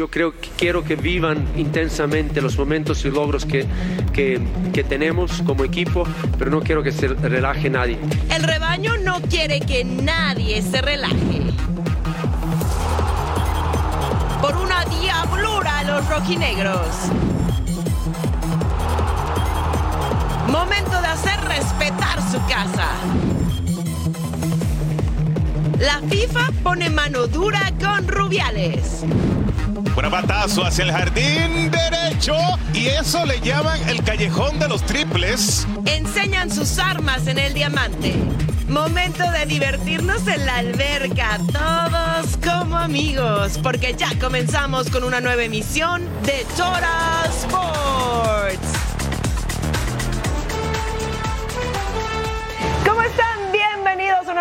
Yo creo que quiero que vivan intensamente los momentos y logros que, que, tenemos como equipo, pero no quiero que se relaje nadie. El rebaño no quiere que nadie se relaje. Por una diablura a los rojinegros. Momento de hacer respetar su casa. La FIFA pone mano dura con Rubiales. Buen batazo hacia el jardín derecho y eso le llaman el callejón de los triples. Enseñan sus armas en el diamante. Momento de divertirnos en la alberca, todos como amigos, porque ya comenzamos con una nueva emisión de Total Sports.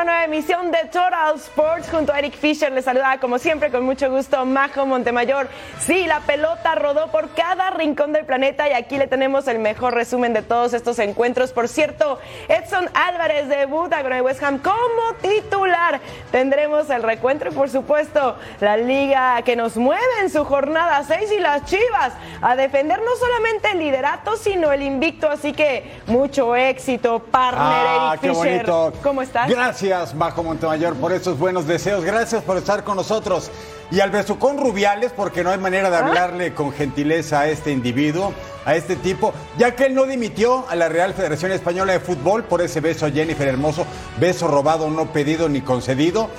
Una nueva emisión de Total Sports junto a Eric Fisher. Les saluda como siempre con mucho gusto Majo Montemayor. Sí, la pelota rodó por cada rincón del planeta y aquí le tenemos el mejor resumen de todos estos encuentros. Por cierto, Edson Álvarez debuta con el West Ham como titular. Tendremos el recuento y por supuesto la liga que nos mueve en su jornada 6 y las Chivas a defender no solamente el liderato sino el invicto. Así que mucho éxito, partner Ah, Eric qué Fisher. bonito. ¿Cómo estás? Gracias, Majo Montemayor, por esos buenos deseos. Gracias por estar con nosotros. Y al besucón Rubiales, porque no hay manera de Ah. hablarle con gentileza a este individuo, a este tipo, ya que él no dimitió a la Real Federación Española de Fútbol por ese beso a Jennifer Hermoso, beso robado, no pedido ni concedido.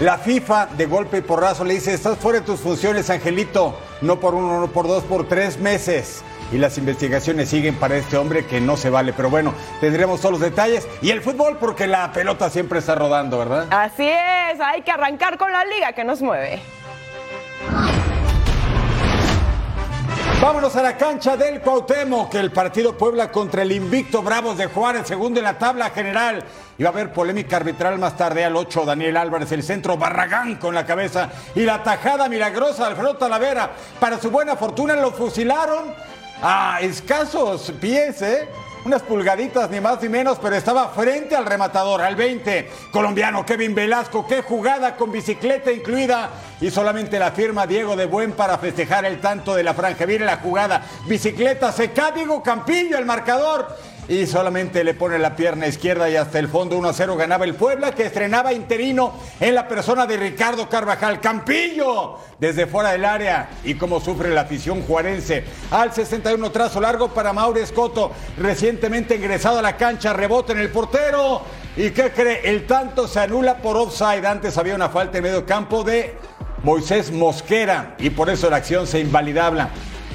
La FIFA, de golpe y porrazo, le dice, estás fuera de tus funciones, Angelito, no por uno, no por dos, por tres meses. Y las investigaciones siguen para este hombre que no se vale. Pero bueno, tendremos todos los detalles. Y el fútbol, porque la pelota siempre está rodando, ¿verdad? Así es, hay que arrancar con la liga que nos mueve. Vámonos a la cancha del Cuauhtémoc, que el partido Puebla contra el invicto Bravos de Juárez, segundo en la tabla general. Iba a haber polémica arbitral más tarde al 8, Daniel Álvarez, el centro Barragán con la cabeza y la tajada milagrosa de Alfredo Talavera. Para su buena fortuna lo fusilaron a escasos pies, ¿eh? Unas pulgaditas ni más ni menos, pero estaba frente al rematador, al 20. Colombiano Kevin Velasco, qué jugada con bicicleta incluida. Y solamente la firma Diego de Buen para festejar el tanto de la franja. Viene la jugada, bicicleta, se cae Diego Campillo, el marcador. Y solamente le pone la pierna izquierda y hasta el fondo 1 a 0 ganaba el Puebla, que estrenaba interino en la persona de Ricardo Carvajal. Campillo, desde fuera del área. Y cómo sufre la afición juarense. Al 61 trazo largo para Mauro Escoto, recientemente ingresado a la cancha, rebota en el portero. ¿Y qué cree? El tanto se anula por offside. Antes había una falta en medio campo de Moisés Mosquera. Y por eso la acción se invalidaba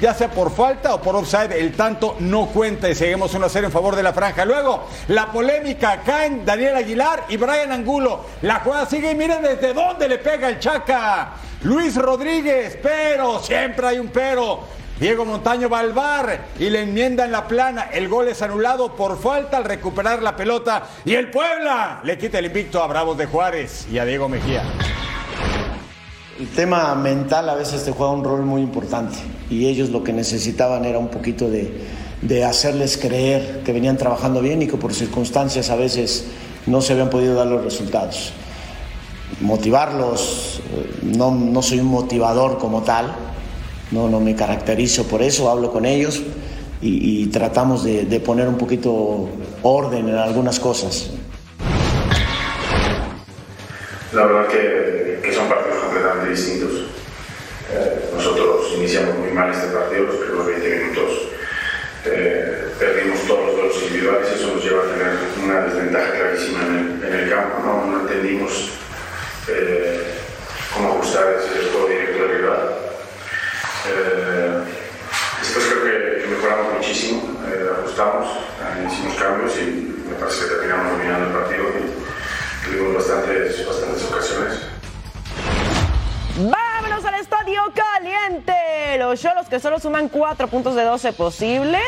ya sea por falta o por offside, el tanto no cuenta y seguimos 1 a 0 en favor de la franja. Luego, la polémica caen Daniel Aguilar y Brian Angulo. La jugada sigue y miren desde dónde le pega el Chaca. Luis Rodríguez, pero siempre hay un pero. Diego Montaño va al bar y le enmienda en la plana. El gol es anulado por falta al recuperar la pelota. Y el Puebla le quita el invicto a Bravos de Juárez y a Diego Mejía. El tema mental a veces te juega un rol muy importante y ellos lo que necesitaban era un poquito de, de hacerles creer que venían trabajando bien y que por circunstancias a veces no se habían podido dar los resultados. Motivarlos, eh, no, no soy un motivador como tal, no, no me caracterizo por eso, hablo con ellos y, tratamos de, poner un poquito orden en algunas cosas. La verdad que, que son partidos Eh, nosotros iniciamos muy mal este partido, los primeros 20 minutos eh, perdimos todos los duelos individuales y eso nos lleva a tener una desventaja clarísima en el, campo. no, entendimos eh, cómo ajustar ese juego directo del rival. Después creo que, mejoramos muchísimo, ajustamos, hicimos cambios y me parece que terminamos dominando el partido y tuvimos bastantes, bastantes ocasiones. Al estadio caliente. Los Cholos que solo suman 4 puntos de 12 posibles.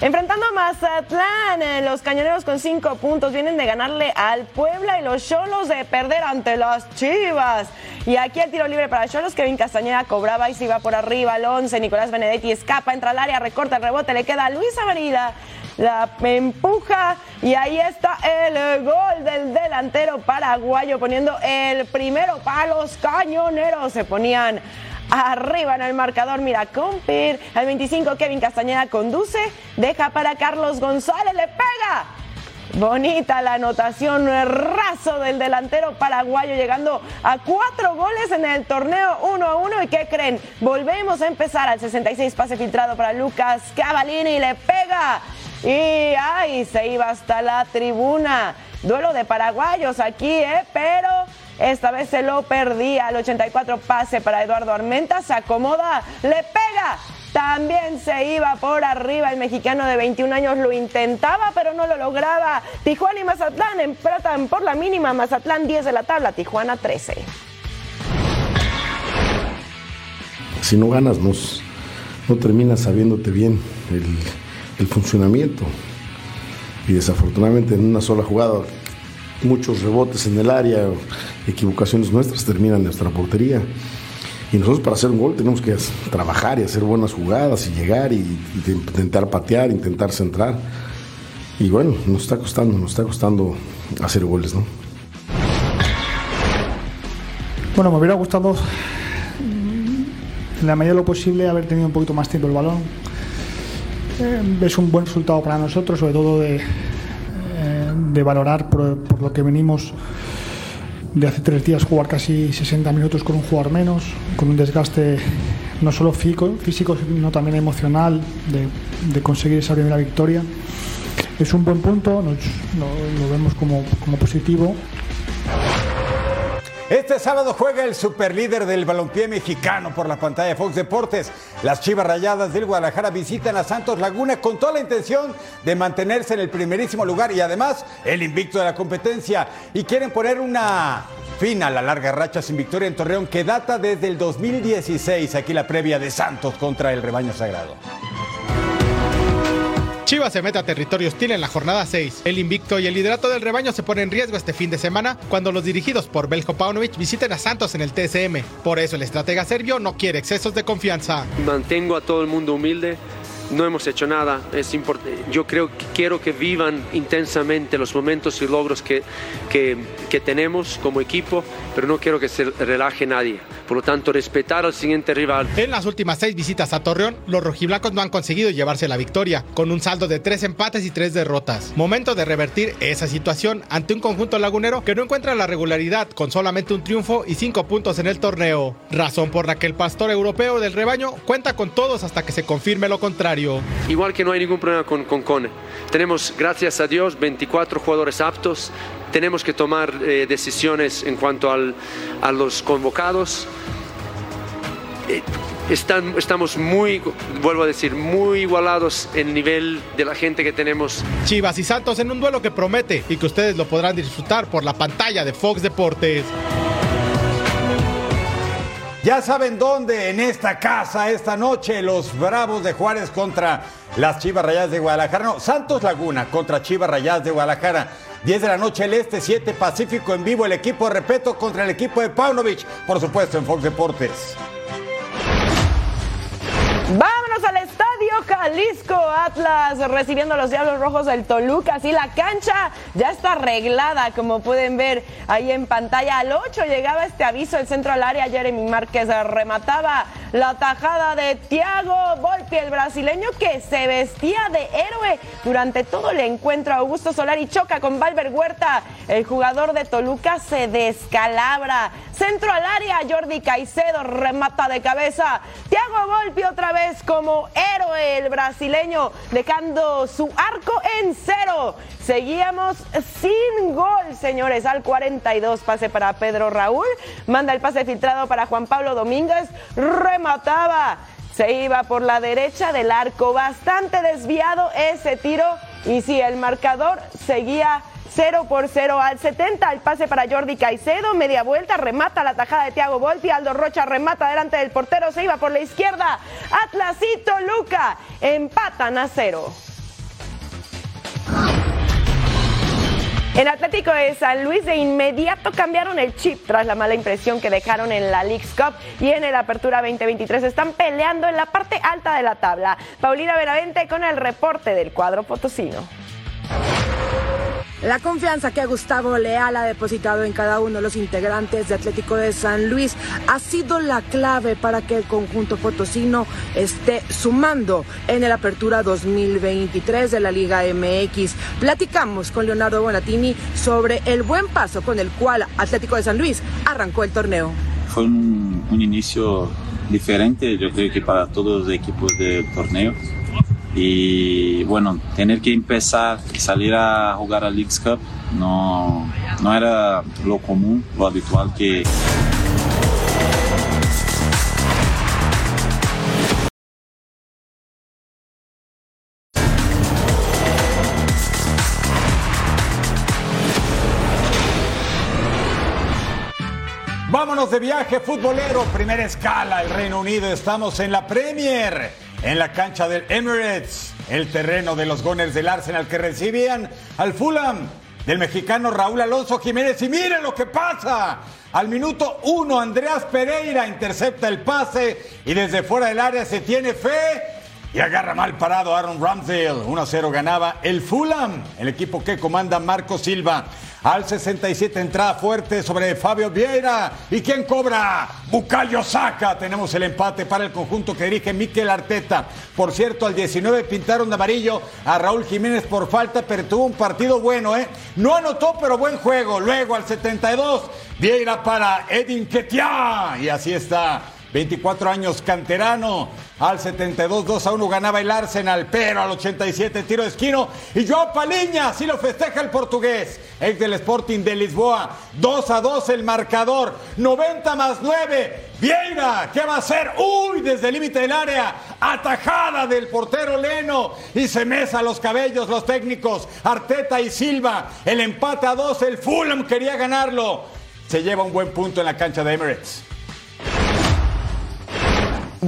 Enfrentando a Mazatlán, eh, los cañoneros con 5 puntos vienen de ganarle al Puebla y los Cholos de perder ante las Chivas. Y aquí el tiro libre para Cholos, Kevin Castañeda cobraba y se iba por arriba al 11. Nicolás Benedetti escapa, entra al área, recorta el rebote, le queda a Luis Avenida la empuja y ahí está el gol del delantero paraguayo poniendo el primero para los cañoneros. Se ponían arriba en el marcador. Mira, Compir. Al 25, Kevin Castañeda conduce. Deja para Carlos González. Le pega. Bonita la anotación raso del delantero paraguayo llegando a cuatro goles en el torneo 1 a 1 y ¿qué creen? Volvemos a empezar al 66 pase filtrado para Lucas Cavallini y le pega y ay, se iba hasta la tribuna. Duelo de paraguayos aquí, ¿eh? Pero esta vez se lo perdía. Al 84 pase para Eduardo Armenta. Se acomoda, le pega. También se iba por arriba el mexicano de 21 años, lo intentaba pero no lo lograba. Tijuana y Mazatlán empatan por la mínima, Mazatlán 10 de la tabla, Tijuana 13. Si no ganas, no, no terminas sabiéndote bien el, el funcionamiento. Y desafortunadamente en una sola jugada, muchos rebotes en el área, equivocaciones nuestras terminan nuestra portería. Y nosotros para hacer un gol tenemos que trabajar y hacer buenas jugadas y llegar y, intentar patear, intentar centrar. Y bueno, nos está costando, nos está costando hacer goles, ¿no? Bueno, me hubiera gustado en la medida de lo posible haber tenido un poquito más tiempo el balón, es un buen resultado para nosotros, sobre todo de, eh, valorar por, lo que venimos de hace tres días jugar casi 60 minutos con un jugador menos, con un desgaste no solo físico, físico sino también emocional de, conseguir esa primera victoria. Es un buen punto, lo, vemos como, como positivo este sábado juega el superlíder del balompié mexicano por la pantalla de Fox Deportes. Las Chivas Rayadas del Guadalajara visitan a Santos Laguna con toda la intención de mantenerse en el primerísimo lugar y además el invicto de la competencia. Y quieren poner una fin a la larga racha sin victoria en Torreón que data desde el 2016. Aquí la previa de Santos contra el rebaño sagrado. Chivas se mete a territorio hostil en la jornada 6. El invicto y el liderato del rebaño se ponen en riesgo este fin de semana cuando los dirigidos por Belko Paunovic visiten a Santos en el TSM. Por eso el estratega serbio no quiere excesos de confianza. Mantengo a todo el mundo humilde no hemos hecho nada. Es Yo creo que quiero que vivan intensamente los momentos y logros que, que, que, tenemos como equipo, pero no quiero que se relaje nadie. Por lo tanto, respetar al siguiente rival. En las últimas seis visitas a Torreón, los rojiblancos no han conseguido llevarse la victoria, con un saldo de tres empates y tres derrotas. Momento de revertir esa situación ante un conjunto lagunero que no encuentra la regularidad, con solamente un triunfo y cinco puntos en el torneo. Razón por la que el pastor europeo del rebaño cuenta con todos hasta que se confirme lo contrario. Igual que no hay ningún problema con, con Cone. Tenemos, gracias a Dios, 24 jugadores aptos. Tenemos que tomar eh, decisiones en cuanto al, a los convocados. Eh, están, estamos muy, vuelvo a decir, muy igualados en nivel de la gente que tenemos. Chivas y Santos en un duelo que promete y que ustedes lo podrán disfrutar por la pantalla de Fox Deportes. Ya saben dónde, en esta casa, esta noche, los Bravos de Juárez contra las Chivas Rayadas de Guadalajara. No, Santos Laguna contra Chivas Rayadas de Guadalajara. 10 de la noche el Este, 7 Pacífico en vivo, el equipo de Repeto contra el equipo de Paunovic, por supuesto en Fox Deportes. Jalisco Atlas recibiendo los Diablos Rojos del Toluca. Así la cancha ya está arreglada, como pueden ver ahí en pantalla. Al 8 llegaba este aviso, el centro al área. Jeremy Márquez remataba la tajada de Thiago Volpi, el brasileño que se vestía de héroe durante todo el encuentro. Augusto Solari choca con Valver Huerta. El jugador de Toluca se descalabra. Centro al área, Jordi Caicedo remata de cabeza. Thiago Volpi otra vez como héroe el brasileño, dejando su arco en cero. Seguíamos sin gol, señores. Al 42 pase para Pedro Raúl. Manda el pase filtrado para Juan Pablo Domínguez. Remataba. Se iba por la derecha del arco. Bastante desviado ese tiro. Y sí, el marcador seguía 0 por 0 al 70. El pase para Jordi Caicedo. Media vuelta. Remata la tajada de Thiago Volpi. Aldo Rocha remata delante del portero. Se iba por la izquierda. Atlasito Luca. Empatan a cero. En Atlético de San Luis de inmediato cambiaron el chip tras la mala impresión que dejaron en la League's Cup y en el Apertura 2023 están peleando en la parte alta de la tabla. Paulina Benavente con el reporte del cuadro potosino. La confianza que Gustavo Leal ha depositado en cada uno de los integrantes de Atlético de San Luis ha sido la clave para que el conjunto potosino esté sumando en el Apertura 2023 de la Liga MX. Platicamos con Leonardo Bonatini sobre el buen paso con el cual Atlético de San Luis arrancó el torneo. Fue un, un inicio diferente, yo creo que para todos los equipos del torneo y bueno, tener que empezar salir a jugar a Leagues Cup no, no era lo común, lo habitual que... De viaje futbolero, primera escala, el Reino Unido. Estamos en la Premier, en la cancha del Emirates, el terreno de los Gunners del Arsenal que recibían al Fulham del mexicano Raúl Alonso Jiménez. Y miren lo que pasa. Al minuto uno, Andreas Pereira intercepta el pase y desde fuera del área se tiene fe y agarra mal parado Aaron Ramsdale. 1-0 ganaba el Fulham, el equipo que comanda Marco Silva. Al 67 entrada fuerte sobre Fabio Vieira. ¿Y quién cobra? Bucayo Saca. Tenemos el empate para el conjunto que dirige Miquel Arteta. Por cierto, al 19 pintaron de amarillo a Raúl Jiménez por falta, pero tuvo un partido bueno, ¿eh? No anotó, pero buen juego. Luego al 72, Vieira para Edin Ketia. Y así está 24 años canterano. Al 72, 2 a 1 ganaba el Arsenal, pero al 87 tiro de esquino. Y Joao Paliña, así lo festeja el portugués, ex del Sporting de Lisboa. 2 a 2 el marcador, 90 más 9. Vieira, ¿qué va a hacer? Uy, desde el límite del área, atajada del portero Leno. Y se mesa los cabellos los técnicos, Arteta y Silva. El empate a 2, el Fulham quería ganarlo. Se lleva un buen punto en la cancha de Emirates.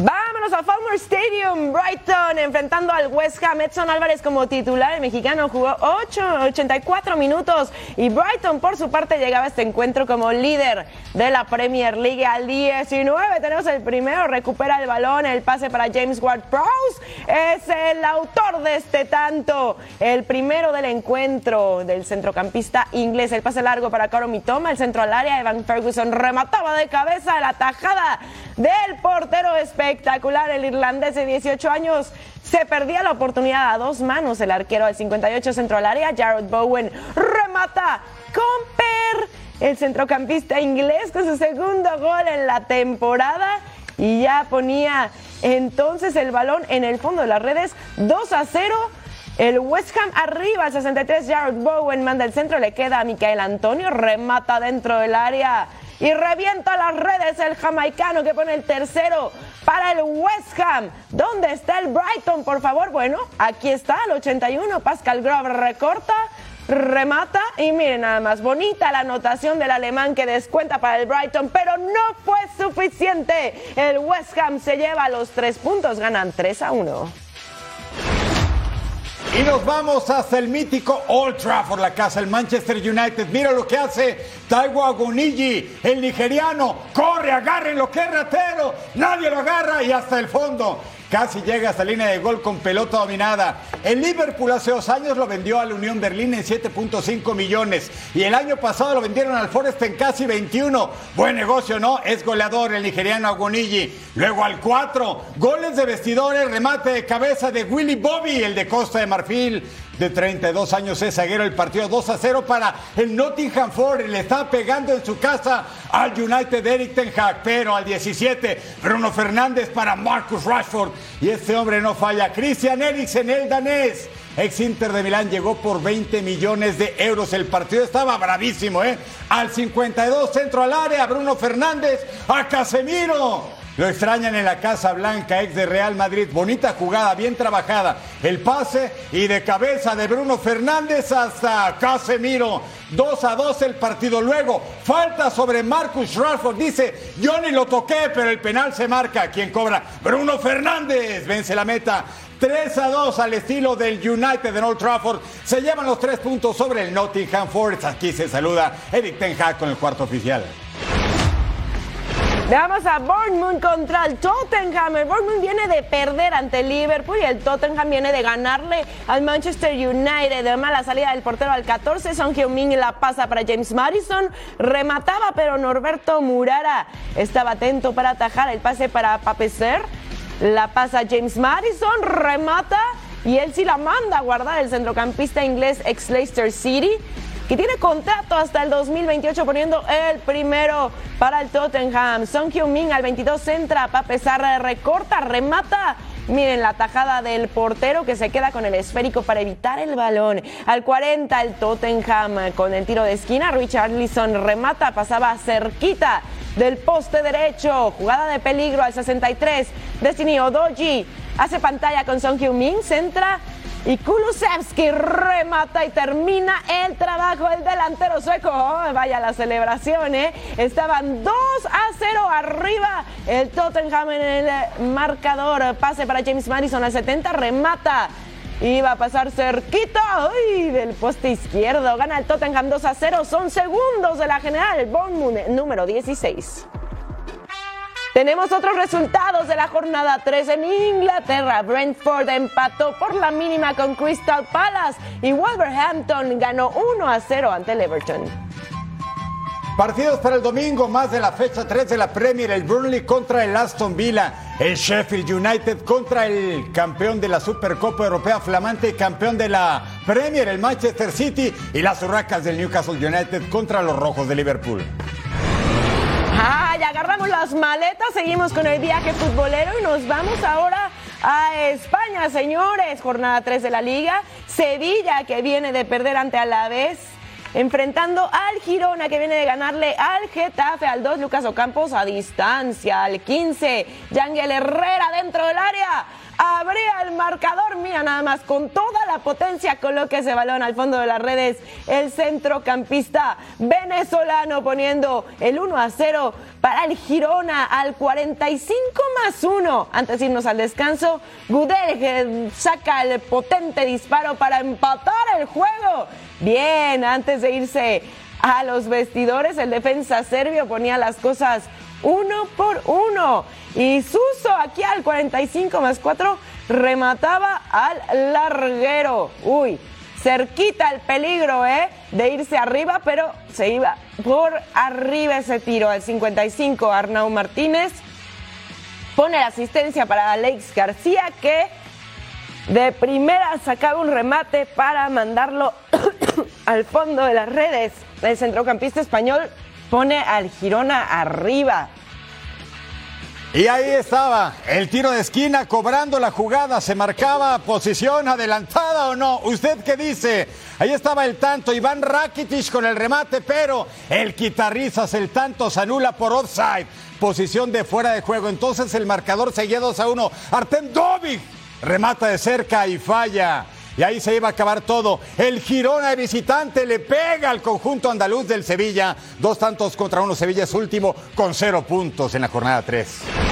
Bye. A Falmer Stadium, Brighton, enfrentando al West Ham. Edson Álvarez como titular, el mexicano jugó 8, 84 minutos y Brighton por su parte llegaba a este encuentro como líder de la Premier League al 19. Tenemos el primero, recupera el balón, el pase para James Ward-Prowse. Es el autor de este tanto, el primero del encuentro del centrocampista inglés. El pase largo para Caro Mitoma, el centro al área, Evan Ferguson remataba de cabeza la tajada del portero espectacular, el irlandés de 18 años. Se perdía la oportunidad a dos manos. El arquero del 58 centro al área, Jared Bowen, remata con Per, el centrocampista inglés, con su segundo gol en la temporada. Y ya ponía entonces el balón en el fondo de las redes, 2 a 0. El West Ham arriba, al 63, Jared Bowen manda el centro, le queda a Micael Antonio, remata dentro del área y revienta las redes el jamaicano que pone el tercero para el West Ham. ¿Dónde está el Brighton, por favor? Bueno, aquí está el 81, Pascal Grover recorta. Remata y miren nada más, bonita la anotación del alemán que descuenta para el Brighton, pero no fue suficiente. El West Ham se lleva los tres puntos, ganan 3 a 1. Y nos vamos hasta el mítico Old Trafford, la casa del Manchester United. Mira lo que hace Taiwo el nigeriano. Corre, agarren lo que ratero. Nadie lo agarra y hasta el fondo. Casi llega hasta la línea de gol con pelota dominada. El Liverpool hace dos años lo vendió a la Unión Berlín en 7.5 millones. Y el año pasado lo vendieron al Forest en casi 21. Buen negocio, ¿no? Es goleador el nigeriano Agonigi. Luego al 4. Goles de vestidores, remate de cabeza de Willy Bobby, el de Costa de Marfil. De 32 años es zaguero el partido 2 a 0 para el Nottingham Forest. Le está pegando en su casa al United Eric Ten Hag. Pero al 17, Bruno Fernández para Marcus Rashford. Y este hombre no falla. Christian Eriksen, el danés. ex Inter de Milán, llegó por 20 millones de euros. El partido estaba bravísimo, ¿eh? Al 52, centro al área, Bruno Fernández, a Casemiro. Lo extrañan en la Casa Blanca, ex de Real Madrid. Bonita jugada, bien trabajada. El pase y de cabeza de Bruno Fernández hasta Casemiro. 2 a 2 el partido. Luego, falta sobre Marcus Rashford. Dice, yo ni lo toqué, pero el penal se marca. ¿Quién cobra? Bruno Fernández. Vence la meta. 3 a 2 al estilo del United de Old Trafford. Se llevan los tres puntos sobre el Nottingham Forest. Aquí se saluda Eric Ten Hag con el cuarto oficial. Veamos a Bournemouth contra el Tottenham. El Bournemouth viene de perder ante Liverpool y el Tottenham viene de ganarle al Manchester United. De mala salida del portero al 14, Son Heung-min la pasa para James Madison. Remataba, pero Norberto Murara estaba atento para atajar el pase para Papecer. La pasa James Madison, remata y él sí la manda a guardar el centrocampista inglés ex Leicester City que tiene contrato hasta el 2028 poniendo el primero para el Tottenham. Son Heung-min al 22 entra, para pesar recorta, remata. Miren la tajada del portero que se queda con el esférico para evitar el balón. Al 40 el Tottenham con el tiro de esquina. Richarlison remata, pasaba cerquita del poste derecho. Jugada de peligro al 63. Destiny Odoji hace pantalla con Son Heung-min, centra y Kulusevski remata y termina el trabajo del delantero sueco. Oh, vaya la celebración, ¿eh? Estaban 2 a 0 arriba el Tottenham en el marcador. Pase para James Madison al 70, remata. Iba a pasar cerquita del poste izquierdo. Gana el Tottenham 2 a 0. Son segundos de la general. Bournemouth número 16. Tenemos otros resultados de la jornada 3 en Inglaterra. Brentford empató por la mínima con Crystal Palace y Wolverhampton ganó 1 a 0 ante el Everton. Partidos para el domingo, más de la fecha 3 de la Premier, el Burnley contra el Aston Villa, el Sheffield United contra el campeón de la Supercopa Europea flamante campeón de la Premier, el Manchester City, y las Urracas del Newcastle United contra los Rojos de Liverpool. ¡Ay! Agarramos las maletas, seguimos con el viaje futbolero y nos vamos ahora a España, señores. Jornada 3 de la Liga. Sevilla, que viene de perder ante Alavés. Enfrentando al Girona, que viene de ganarle al Getafe, al 2 Lucas Ocampos a distancia, al 15 Yangel Herrera dentro del área abría el marcador. Mira nada más, con toda la potencia coloca ese balón al fondo de las redes. El centrocampista venezolano poniendo el 1 a 0 para el Girona al 45 más 1. Antes de irnos al descanso, Gudel saca el potente disparo para empatar el juego. Bien, antes de irse a los vestidores, el defensa serbio ponía las cosas uno por uno. Y Suso aquí al 45 más 4 remataba al larguero. Uy, cerquita el peligro, ¿eh? De irse arriba, pero se iba por arriba ese tiro. Al 55 Arnau Martínez pone la asistencia para Alex García que de primera sacaba un remate para mandarlo al fondo de las redes. El centrocampista español pone al Girona arriba. Y ahí estaba, el tiro de esquina cobrando la jugada, se marcaba posición adelantada o no. ¿Usted qué dice? Ahí estaba el tanto, Iván Rakitic con el remate, pero el quitarrizas, el tanto se anula por offside, posición de fuera de juego. Entonces el marcador seguía 2 a 1. Artem Dovic remata de cerca y falla. Y ahí se iba a acabar todo. El Girona de visitante le pega al conjunto andaluz del Sevilla. Dos tantos contra uno. Sevilla es último con cero puntos en la jornada 3.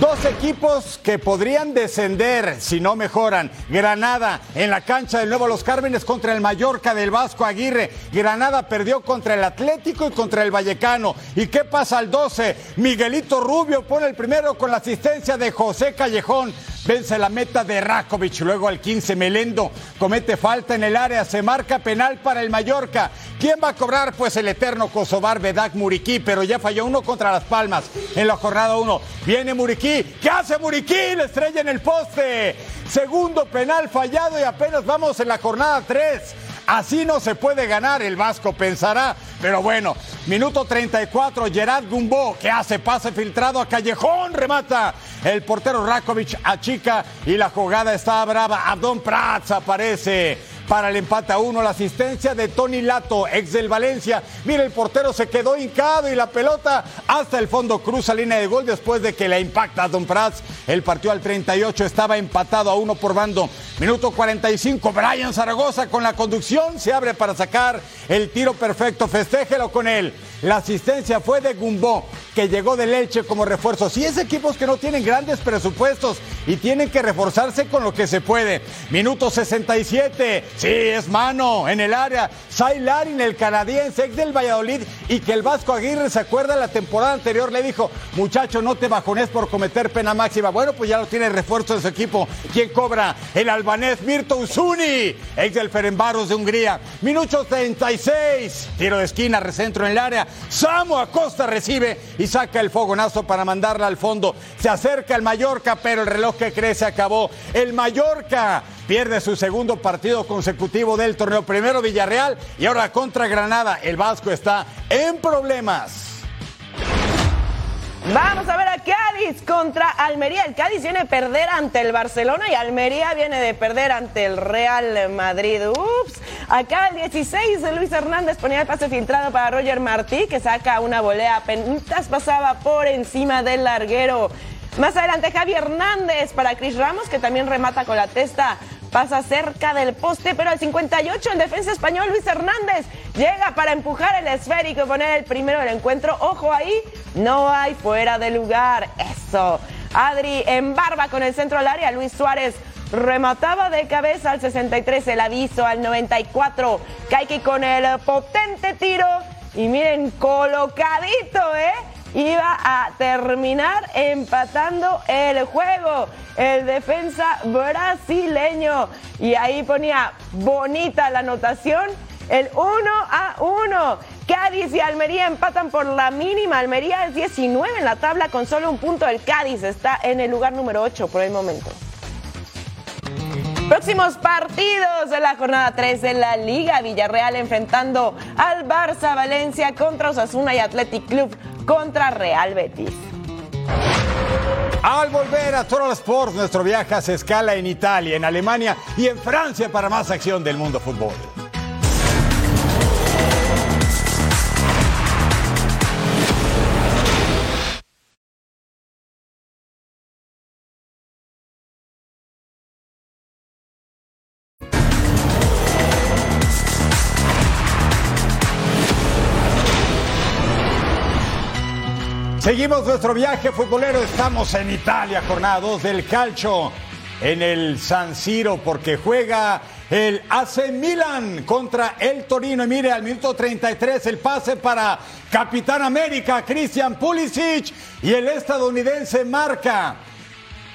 Dos equipos que podrían descender si no mejoran. Granada en la cancha del Nuevo Los Cármenes contra el Mallorca del Vasco Aguirre. Granada perdió contra el Atlético y contra el Vallecano. ¿Y qué pasa al 12? Miguelito Rubio pone el primero con la asistencia de José Callejón vence la meta de Rakovic. Luego al 15, Melendo comete falta en el área, se marca penal para el Mallorca. ¿Quién va a cobrar? Pues el eterno Kosovar Vedak Muriquí, pero ya falló uno contra Las Palmas en la jornada 1. Viene Muriquí, ¿qué hace Muriquí? Le estrella en el poste. Segundo penal fallado y apenas vamos en la jornada 3. Así no se puede ganar, el Vasco pensará. Pero bueno, minuto 34, Gerard Gumbo, que hace pase filtrado a Callejón, remata. El portero Rakovic achica y la jugada está brava. Abdón Prats aparece para el empate a uno. La asistencia de Tony Lato, ex del Valencia. Mira, el portero se quedó hincado y la pelota hasta el fondo cruza línea de gol después de que la impacta Don Prats. El partido al 38 estaba empatado a uno por bando. Minuto 45, Brian Zaragoza con la conducción se abre para sacar el tiro perfecto. Festéjelo con él. La asistencia fue de Gumbó, que llegó del Elche como refuerzo. Si es equipos que no tienen grandes presupuestos y tienen que reforzarse con lo que se puede. Minuto 67. Sí, es mano en el área. Sailarin, el canadiense, ex del Valladolid, y que el Vasco Aguirre se acuerda la temporada anterior, le dijo, muchacho, no te bajones por cometer pena máxima. Bueno, pues ya lo tiene refuerzo en su equipo. ¿Quién cobra? El albanés Mirto Usuni, ex del Ferenbaros de Hungría. Minuto 36. Tiro de esquina, recentro en el área. Samo Acosta recibe y saca el fogonazo para mandarla al fondo. Se acerca el Mallorca, pero el reloj que crece acabó. El Mallorca pierde su segundo partido consecutivo del torneo. Primero Villarreal y ahora contra Granada. El Vasco está en problemas. Vamos a ver a Cádiz contra Almería. El Cádiz viene a perder ante el Barcelona y Almería viene de perder ante el Real Madrid. Ups. Acá el 16 Luis Hernández ponía el pase filtrado para Roger Martí que saca una volea. Apenas pasaba por encima del larguero. Más adelante Javi Hernández para Cris Ramos que también remata con la testa pasa cerca del poste, pero al 58 el defensa español Luis Hernández llega para empujar el esférico y poner el primero del encuentro. Ojo ahí, no hay fuera de lugar. Eso. Adri en barba con el centro al área. Luis Suárez remataba de cabeza al 63, el aviso al 94. Kaiki con el potente tiro. Y miren, colocadito, ¿eh? Iba a terminar empatando el juego. El defensa brasileño. Y ahí ponía bonita la anotación. El 1 a 1. Cádiz y Almería empatan por la mínima. Almería es 19 en la tabla con solo un punto. El Cádiz está en el lugar número 8 por el momento. Próximos partidos de la jornada 3 de la Liga Villarreal enfrentando al Barça Valencia contra Osasuna y Athletic Club contra Real Betis. Al volver a Total Sports, nuestro viaje se escala en Italia, en Alemania y en Francia para más acción del mundo fútbol. Seguimos nuestro viaje futbolero. Estamos en Italia, jornada 2 del calcio en el San Siro porque juega el AC Milan contra el Torino. Y mire, al minuto 33 el pase para Capitán América, Christian Pulisic y el estadounidense marca.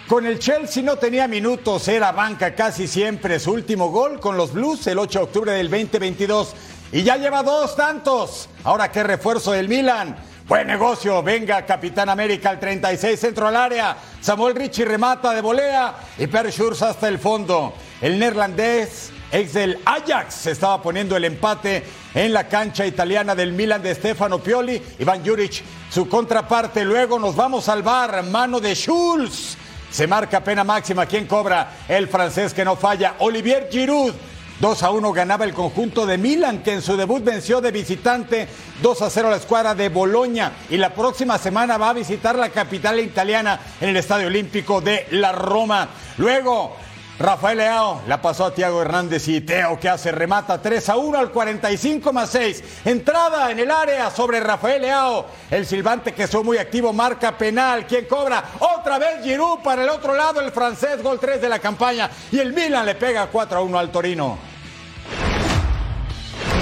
Con el Chelsea no tenía minutos, era banca casi siempre. Su último gol con los Blues el 8 de octubre del 2022. Y ya lleva dos tantos. Ahora qué refuerzo del Milan. Buen negocio, venga Capitán América al 36, centro al área. Samuel Ricci remata de volea y Per Schurz hasta el fondo. El neerlandés, ex del Ajax, estaba poniendo el empate en la cancha italiana del Milan de Stefano Pioli. Iván Juric, su contraparte. Luego nos vamos al bar, mano de Schulz. Se marca pena máxima. ¿Quién cobra? El francés que no falla, Olivier Giroud. 2 a 1 ganaba el conjunto de Milan, que en su debut venció de visitante 2 a 0 a la escuadra de Boloña. Y la próxima semana va a visitar la capital italiana en el Estadio Olímpico de la Roma. Luego, Rafael Leao la pasó a Tiago Hernández y Teo que hace remata 3 a 1 al 45 más 6. Entrada en el área sobre Rafael Leao. El silbante que fue muy activo marca penal. ¿Quién cobra? Otra vez Giroud para el otro lado el francés gol 3 de la campaña y el Milan le pega 4 a 1 al Torino.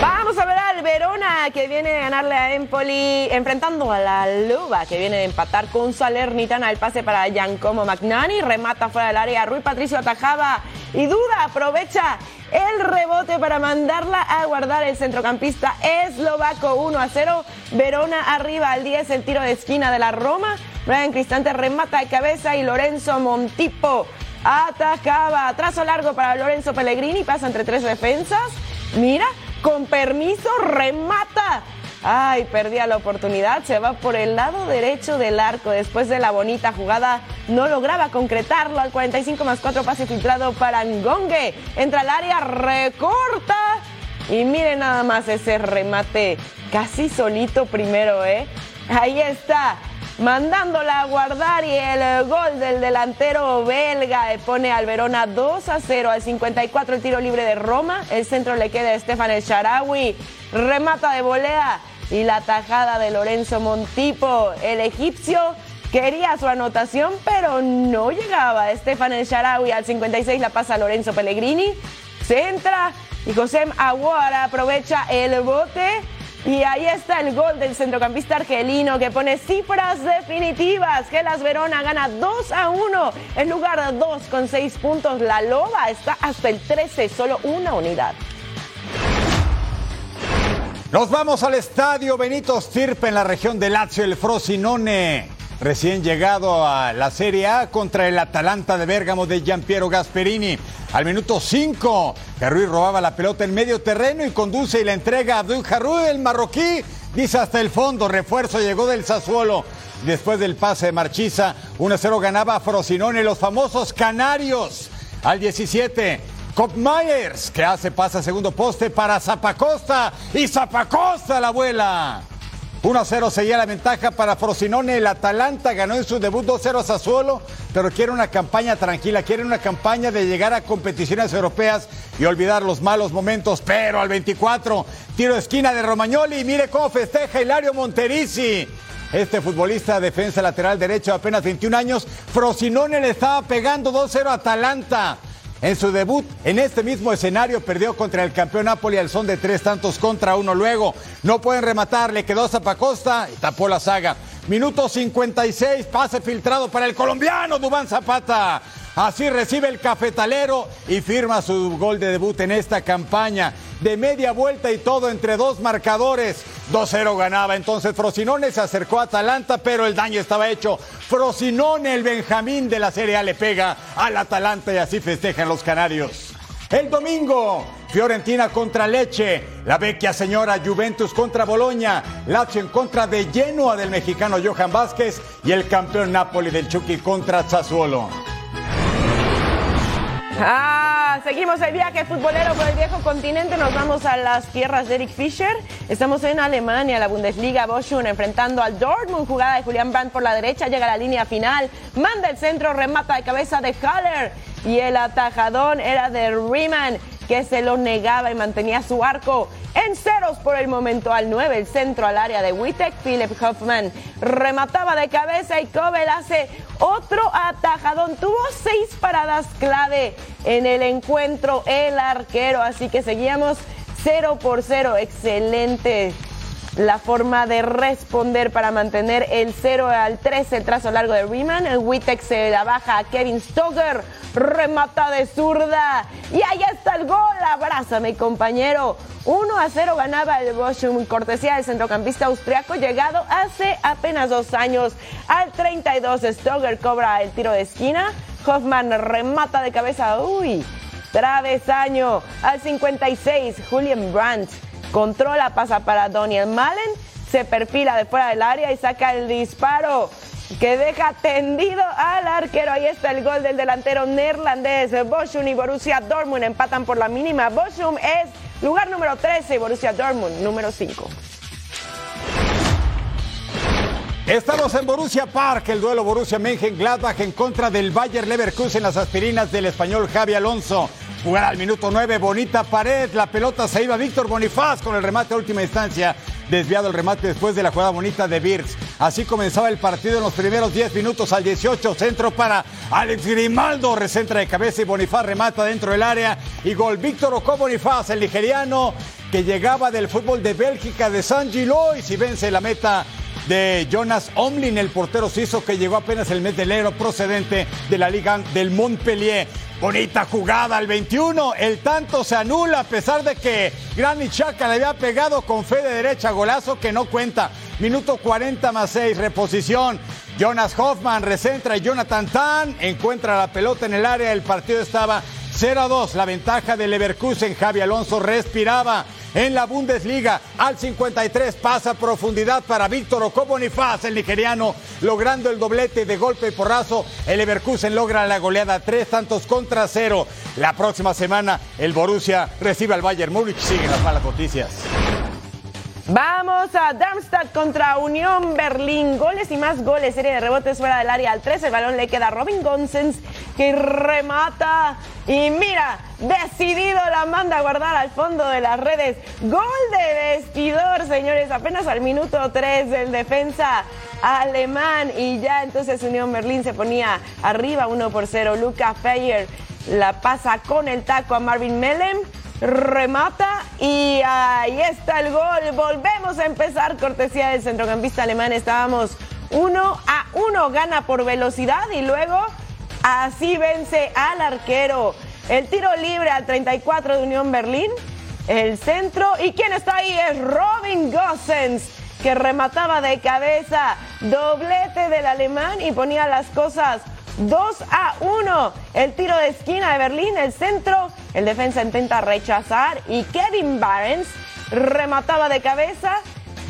Vamos a ver al Verona que viene a ganarle a Empoli, enfrentando a la Luba que viene a empatar con Salernitana. El pase para Giancomo Magnani, remata fuera del área. Rui Patricio atajaba y duda, aprovecha el rebote para mandarla a guardar el centrocampista eslovaco 1 a 0. Verona arriba al 10, el tiro de esquina de la Roma. Brian Cristante remata de cabeza y Lorenzo Montipo atacaba. Trazo largo para Lorenzo Pellegrini, pasa entre tres defensas Mira, con permiso, remata. Ay, perdía la oportunidad. Se va por el lado derecho del arco. Después de la bonita jugada, no lograba concretarlo. Al 45 más 4 pase filtrado para Ngongue. Entra al área, recorta. Y miren nada más ese remate casi solito primero, ¿eh? Ahí está mandándola a guardar y el gol del delantero belga pone al Verona 2 a 0 al 54 el tiro libre de Roma, el centro le queda a Estefan El Sharawi, remata de volea y la tajada de Lorenzo Montipo, el egipcio quería su anotación pero no llegaba, Estefan El Sharawi al 56 la pasa a Lorenzo Pellegrini, centra y José Aguara aprovecha el bote y ahí está el gol del centrocampista argelino que pone cifras definitivas. que las Verona gana 2 a 1 en lugar de 2 con 6 puntos. La Loba está hasta el 13, solo una unidad. Nos vamos al estadio Benito Stirpe en la región de Lazio, el Frosinone. Recién llegado a la Serie A contra el Atalanta de Bérgamo de Giampiero Gasperini. Al minuto 5, Ruiz robaba la pelota en medio terreno y conduce y la entrega a Abdul Harui, el marroquí. Dice hasta el fondo, refuerzo llegó del Sassuolo. Después del pase de Marchisa, 1-0 ganaba Frosinone, los famosos Canarios. Al 17, Cop Myers, que hace pasa segundo poste para Zapacosta. Y Zapacosta la abuela. 1-0 seguía la ventaja para Frosinone. El Atalanta ganó en su debut 2-0 a Sassuolo, pero quiere una campaña tranquila, quiere una campaña de llegar a competiciones europeas y olvidar los malos momentos. Pero al 24, tiro de esquina de Romagnoli y mire cómo festeja Hilario Monterici. Este futbolista defensa lateral derecho de apenas 21 años, Frosinone le estaba pegando 2-0 a Atalanta. En su debut, en este mismo escenario, perdió contra el campeón Napoli al son de tres tantos contra uno. Luego, no pueden rematar, le quedó Zapacosta y tapó la saga. Minuto 56, pase filtrado para el colombiano Dubán Zapata. Así recibe el cafetalero y firma su gol de debut en esta campaña. De media vuelta y todo entre dos marcadores. 2-0 ganaba. Entonces Frosinone se acercó a Atalanta, pero el daño estaba hecho. Frosinone, el Benjamín de la Serie A, le pega al Atalanta y así festejan los canarios. El domingo, Fiorentina contra Leche, la vecchia señora Juventus contra Boloña, Lazio en contra de Genoa del mexicano Johan Vázquez y el campeón Napoli del Chucky contra Sassuolo. Ah, seguimos el viaje futbolero por el viejo continente. Nos vamos a las tierras de Eric Fischer. Estamos en Alemania, la Bundesliga. Boschun enfrentando al Dortmund. Jugada de Julián Brandt por la derecha. Llega a la línea final. Manda el centro, remata de cabeza de Haller. Y el atajadón era de Riemann que se lo negaba y mantenía su arco en ceros por el momento al 9, el centro al área de Wittek, Philip Hoffman remataba de cabeza y Kobel hace otro atajadón, tuvo seis paradas clave en el encuentro el arquero, así que seguíamos 0 por 0, excelente la forma de responder para mantener el 0 al 13, el trazo largo de Riemann. El Wittek se la baja a Kevin Stoker, remata de zurda. Y ahí está el gol, abrázame compañero. 1 a 0 ganaba el Bochum, cortesía del centrocampista austriaco, llegado hace apenas dos años. Al 32, Stoker cobra el tiro de esquina. Hoffman remata de cabeza, uy, travesaño. Al 56, Julian Brandt Controla, pasa para Daniel Malen, se perfila de fuera del área y saca el disparo que deja tendido al arquero. Ahí está el gol del delantero neerlandés. Bochum y Borussia Dortmund empatan por la mínima. Bochum es lugar número 13 y Borussia Dortmund número 5. Estamos en Borussia Park, el duelo Borussia Mönchengladbach en contra del Bayer Leverkusen, las aspirinas del español Javi Alonso. Jugar al minuto 9, bonita pared, la pelota se iba Víctor Bonifaz con el remate a última instancia, desviado el remate después de la jugada bonita de Birz. Así comenzaba el partido en los primeros 10 minutos al 18, centro para Alex Grimaldo, recentra de cabeza y Bonifaz remata dentro del área y gol Víctor Ocó Bonifaz, el nigeriano que llegaba del fútbol de Bélgica de San Gilois y vence la meta de Jonas Omlin, el portero suizo que llegó apenas el mes de enero procedente de la Liga del Montpellier. Bonita jugada al 21. El tanto se anula a pesar de que Granit Xhaka le había pegado con fe de derecha. Golazo que no cuenta. Minuto 40 más 6. Reposición. Jonas Hoffman recentra y Jonathan Tan encuentra la pelota en el área. El partido estaba 0 a 2, la ventaja del Leverkusen. Javi Alonso respiraba en la Bundesliga. Al 53 pasa profundidad para Víctor Ocobonifaz, el nigeriano, logrando el doblete de golpe y porrazo. El Leverkusen logra la goleada tres tantos contra cero. La próxima semana el Borussia recibe al Bayern Múnich. Siguen las malas noticias. Vamos a Darmstadt contra Unión Berlín. Goles y más goles. Serie de rebotes fuera del área al 3. El balón le queda a Robin Gonsens que remata. Y mira, decidido la manda a guardar al fondo de las redes. Gol de vestidor, señores. Apenas al minuto 3 del defensa alemán. Y ya entonces Unión Berlín se ponía arriba 1 por 0. Luca Feyer la pasa con el taco a Marvin Mellem remata y ahí está el gol. Volvemos a empezar, cortesía del centrocampista alemán. Estábamos 1 a 1, gana por velocidad y luego así vence al arquero. El tiro libre al 34 de Unión Berlín, el centro y quien está ahí es Robin Gossens que remataba de cabeza, doblete del alemán y ponía las cosas 2 a 1. El tiro de esquina de Berlín, el centro, el defensa intenta rechazar y Kevin Barnes remataba de cabeza.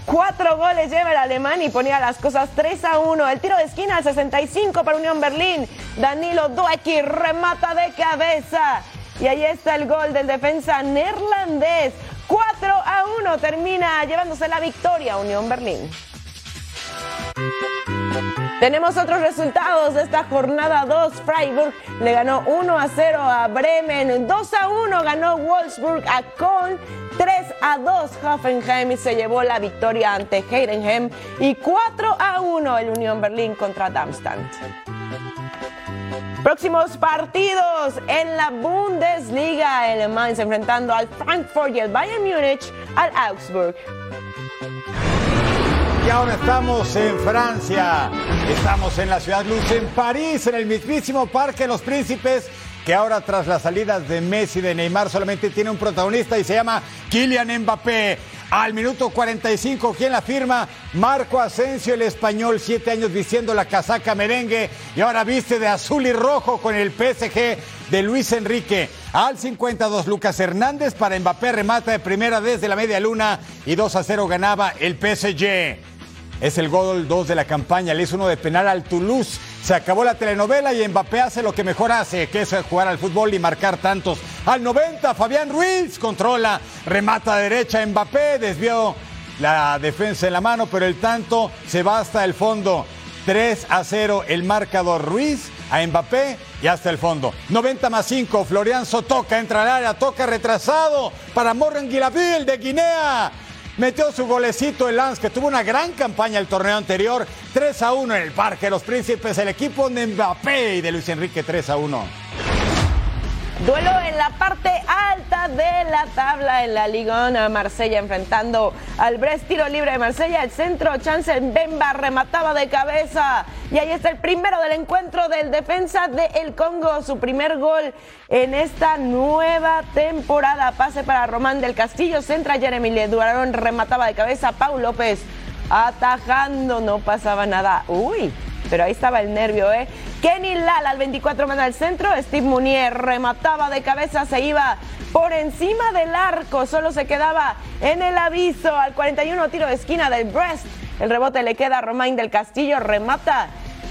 Cuatro goles lleva el alemán y ponía las cosas 3 a 1. El tiro de esquina al 65 para Unión Berlín. Danilo Duecki remata de cabeza. Y ahí está el gol del defensa neerlandés. 4 a 1 termina llevándose la victoria Unión Berlín. Tenemos otros resultados de esta jornada 2. Freiburg le ganó 1 a 0 a Bremen, 2 a 1 ganó Wolfsburg a Köln, 3 a 2 Hoffenheim se llevó la victoria ante Heidenheim y 4 a 1 el Unión Berlín contra Darmstadt. Próximos partidos en la Bundesliga, el Mainz enfrentando al Frankfurt y el Bayern Múnich al Augsburg. Ahora estamos en Francia, estamos en la ciudad Luz, en París, en el mismísimo Parque los Príncipes, que ahora tras las salidas de Messi y de Neymar solamente tiene un protagonista y se llama Kylian Mbappé. Al minuto 45, ¿quién la firma? Marco Asensio, el español, siete años vistiendo la casaca merengue y ahora viste de azul y rojo con el PSG de Luis Enrique. Al 52, Lucas Hernández para Mbappé remata de primera desde la media luna y 2 a 0 ganaba el PSG. Es el gol 2 de la campaña, le hizo uno de penal al Toulouse. Se acabó la telenovela y Mbappé hace lo que mejor hace, que es jugar al fútbol y marcar tantos. Al 90, Fabián Ruiz controla, remata derecha Mbappé, desvió la defensa en la mano, pero el tanto se va hasta el fondo. 3 a 0 el marcador Ruiz a Mbappé y hasta el fondo. 90 más 5, Florian Sotoca entra al área, toca retrasado para Morgan Guilaville de Guinea. Metió su golecito el Lance, que tuvo una gran campaña el torneo anterior. 3 a 1 en el Parque los Príncipes. El equipo de Mbappé y de Luis Enrique 3 a 1. Duelo en la parte alta de la tabla en la Liga Marsella enfrentando al Brest tiro libre de Marsella. El centro, Chance Bemba remataba de cabeza. Y ahí está el primero del encuentro del defensa del El Congo. Su primer gol en esta nueva temporada. Pase para Román del Castillo. Centra Jeremy Leduraron remataba de cabeza. Pau López atajando. No pasaba nada. Uy, pero ahí estaba el nervio, ¿eh? Kenny Lala al 24 manda al centro, Steve Munier remataba de cabeza, se iba por encima del arco, solo se quedaba en el aviso al 41 tiro de esquina del Brest. El rebote le queda a Romain del Castillo, remata,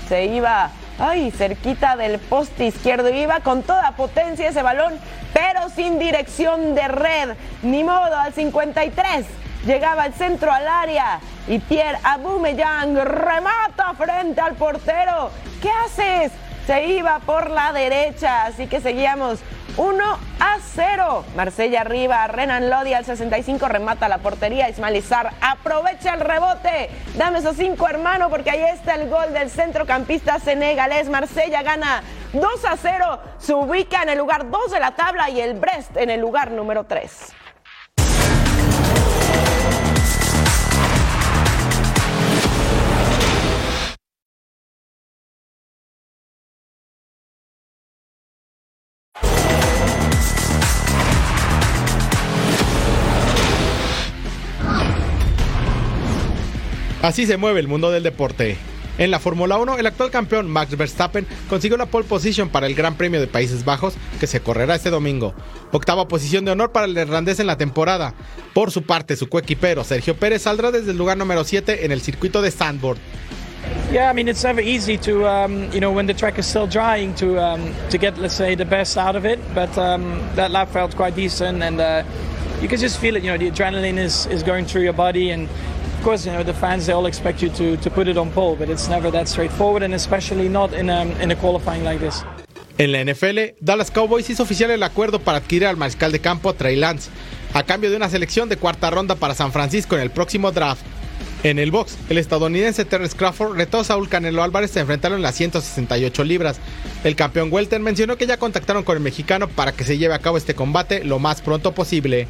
se iba ay, cerquita del poste izquierdo. Iba con toda potencia ese balón, pero sin dirección de red. Ni modo, al 53 llegaba al centro al área y Pierre Abumeyang remata frente al portero. ¿Qué haces? Se iba por la derecha, así que seguíamos 1 a 0. Marsella arriba, Renan Lodi al 65 remata la portería. Ismalizar aprovecha el rebote. Dame esos cinco, hermano, porque ahí está el gol del centrocampista senegalés. Marsella gana 2 a 0. Se ubica en el lugar 2 de la tabla y el Brest en el lugar número 3. Así se mueve el mundo del deporte. En la Fórmula 1, el actual campeón Max Verstappen consiguió la pole position para el Gran Premio de Países Bajos, que se correrá este domingo. Octava posición de honor para el irlandés en la temporada. Por su parte, su coequipero Sergio Pérez saldrá desde el lugar número 7 en el circuito de Sandboard. Yeah, I mean it's never easy to um, you know when the track is still drying to um, to get let's say the best out of it. But um, that lap felt quite decent, and uh, you can just feel it. You know the adrenaline is, is going through your body, and course you know the fans they all expect you to, to put it on pole, but it's never that straightforward, and especially not in a, in a qualifying like this. En la NFL, Dallas Cowboys hizo oficial el acuerdo para adquirir al mariscal de campo Trey Lance, a cambio de una selección de cuarta ronda para San Francisco en el próximo draft. En el box, el estadounidense Terrence Crawford retó a Saúl Canelo Álvarez se enfrentaron en las 168 libras. El campeón Welter mencionó que ya contactaron con el mexicano para que se lleve a cabo este combate lo más pronto posible.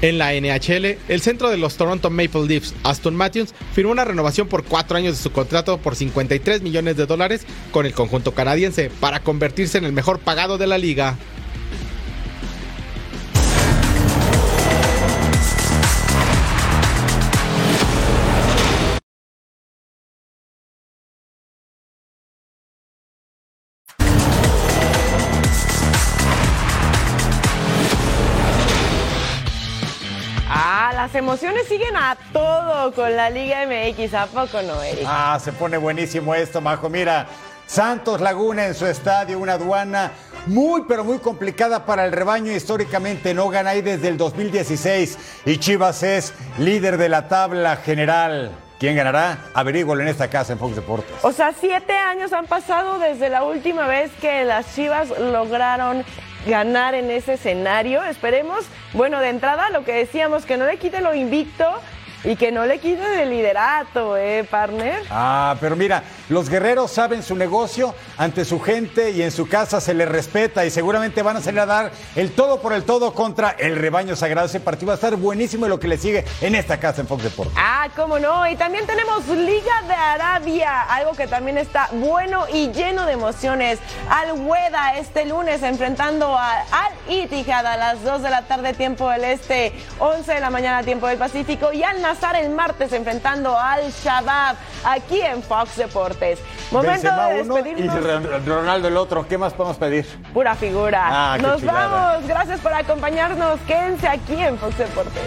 En la NHL, el centro de los Toronto Maple Leafs, Aston Matthews, firmó una renovación por cuatro años de su contrato por 53 millones de dólares con el conjunto canadiense para convertirse en el mejor pagado de la liga. Emociones siguen a todo con la Liga MX, ¿a poco no, Eric? Ah, se pone buenísimo esto, Majo. Mira, Santos Laguna en su estadio, una aduana muy, pero muy complicada para el rebaño. Históricamente no gana ahí desde el 2016 y Chivas es líder de la tabla general. ¿Quién ganará? Averígolo en esta casa en Fox Deportes. O sea, siete años han pasado desde la última vez que las Chivas lograron ganar en ese escenario. Esperemos, bueno, de entrada lo que decíamos, que no le quite lo invicto y que no le quite el liderato, ¿eh, partner? Ah, pero mira, los guerreros saben su negocio, ante su gente y en su casa se les respeta y seguramente van a salir a dar el todo por el todo contra el rebaño sagrado. Ese partido va a estar buenísimo y lo que le sigue en esta casa en Fox Deportes. Ah, cómo no. Y también tenemos Liga de Arabia, algo que también está bueno y lleno de emociones. Al Hueda este lunes enfrentando a Al Ittihad a las 2 de la tarde tiempo del Este, 11 de la mañana tiempo del Pacífico y Al Nazar el martes enfrentando al Shabab aquí en Fox Deportes. Momento Benzema de uno y despedirnos. Ronaldo el otro. ¿Qué más podemos pedir? Pura figura. Ah, Nos vamos. Gracias por acompañarnos. Quédense aquí en Fox Deportes.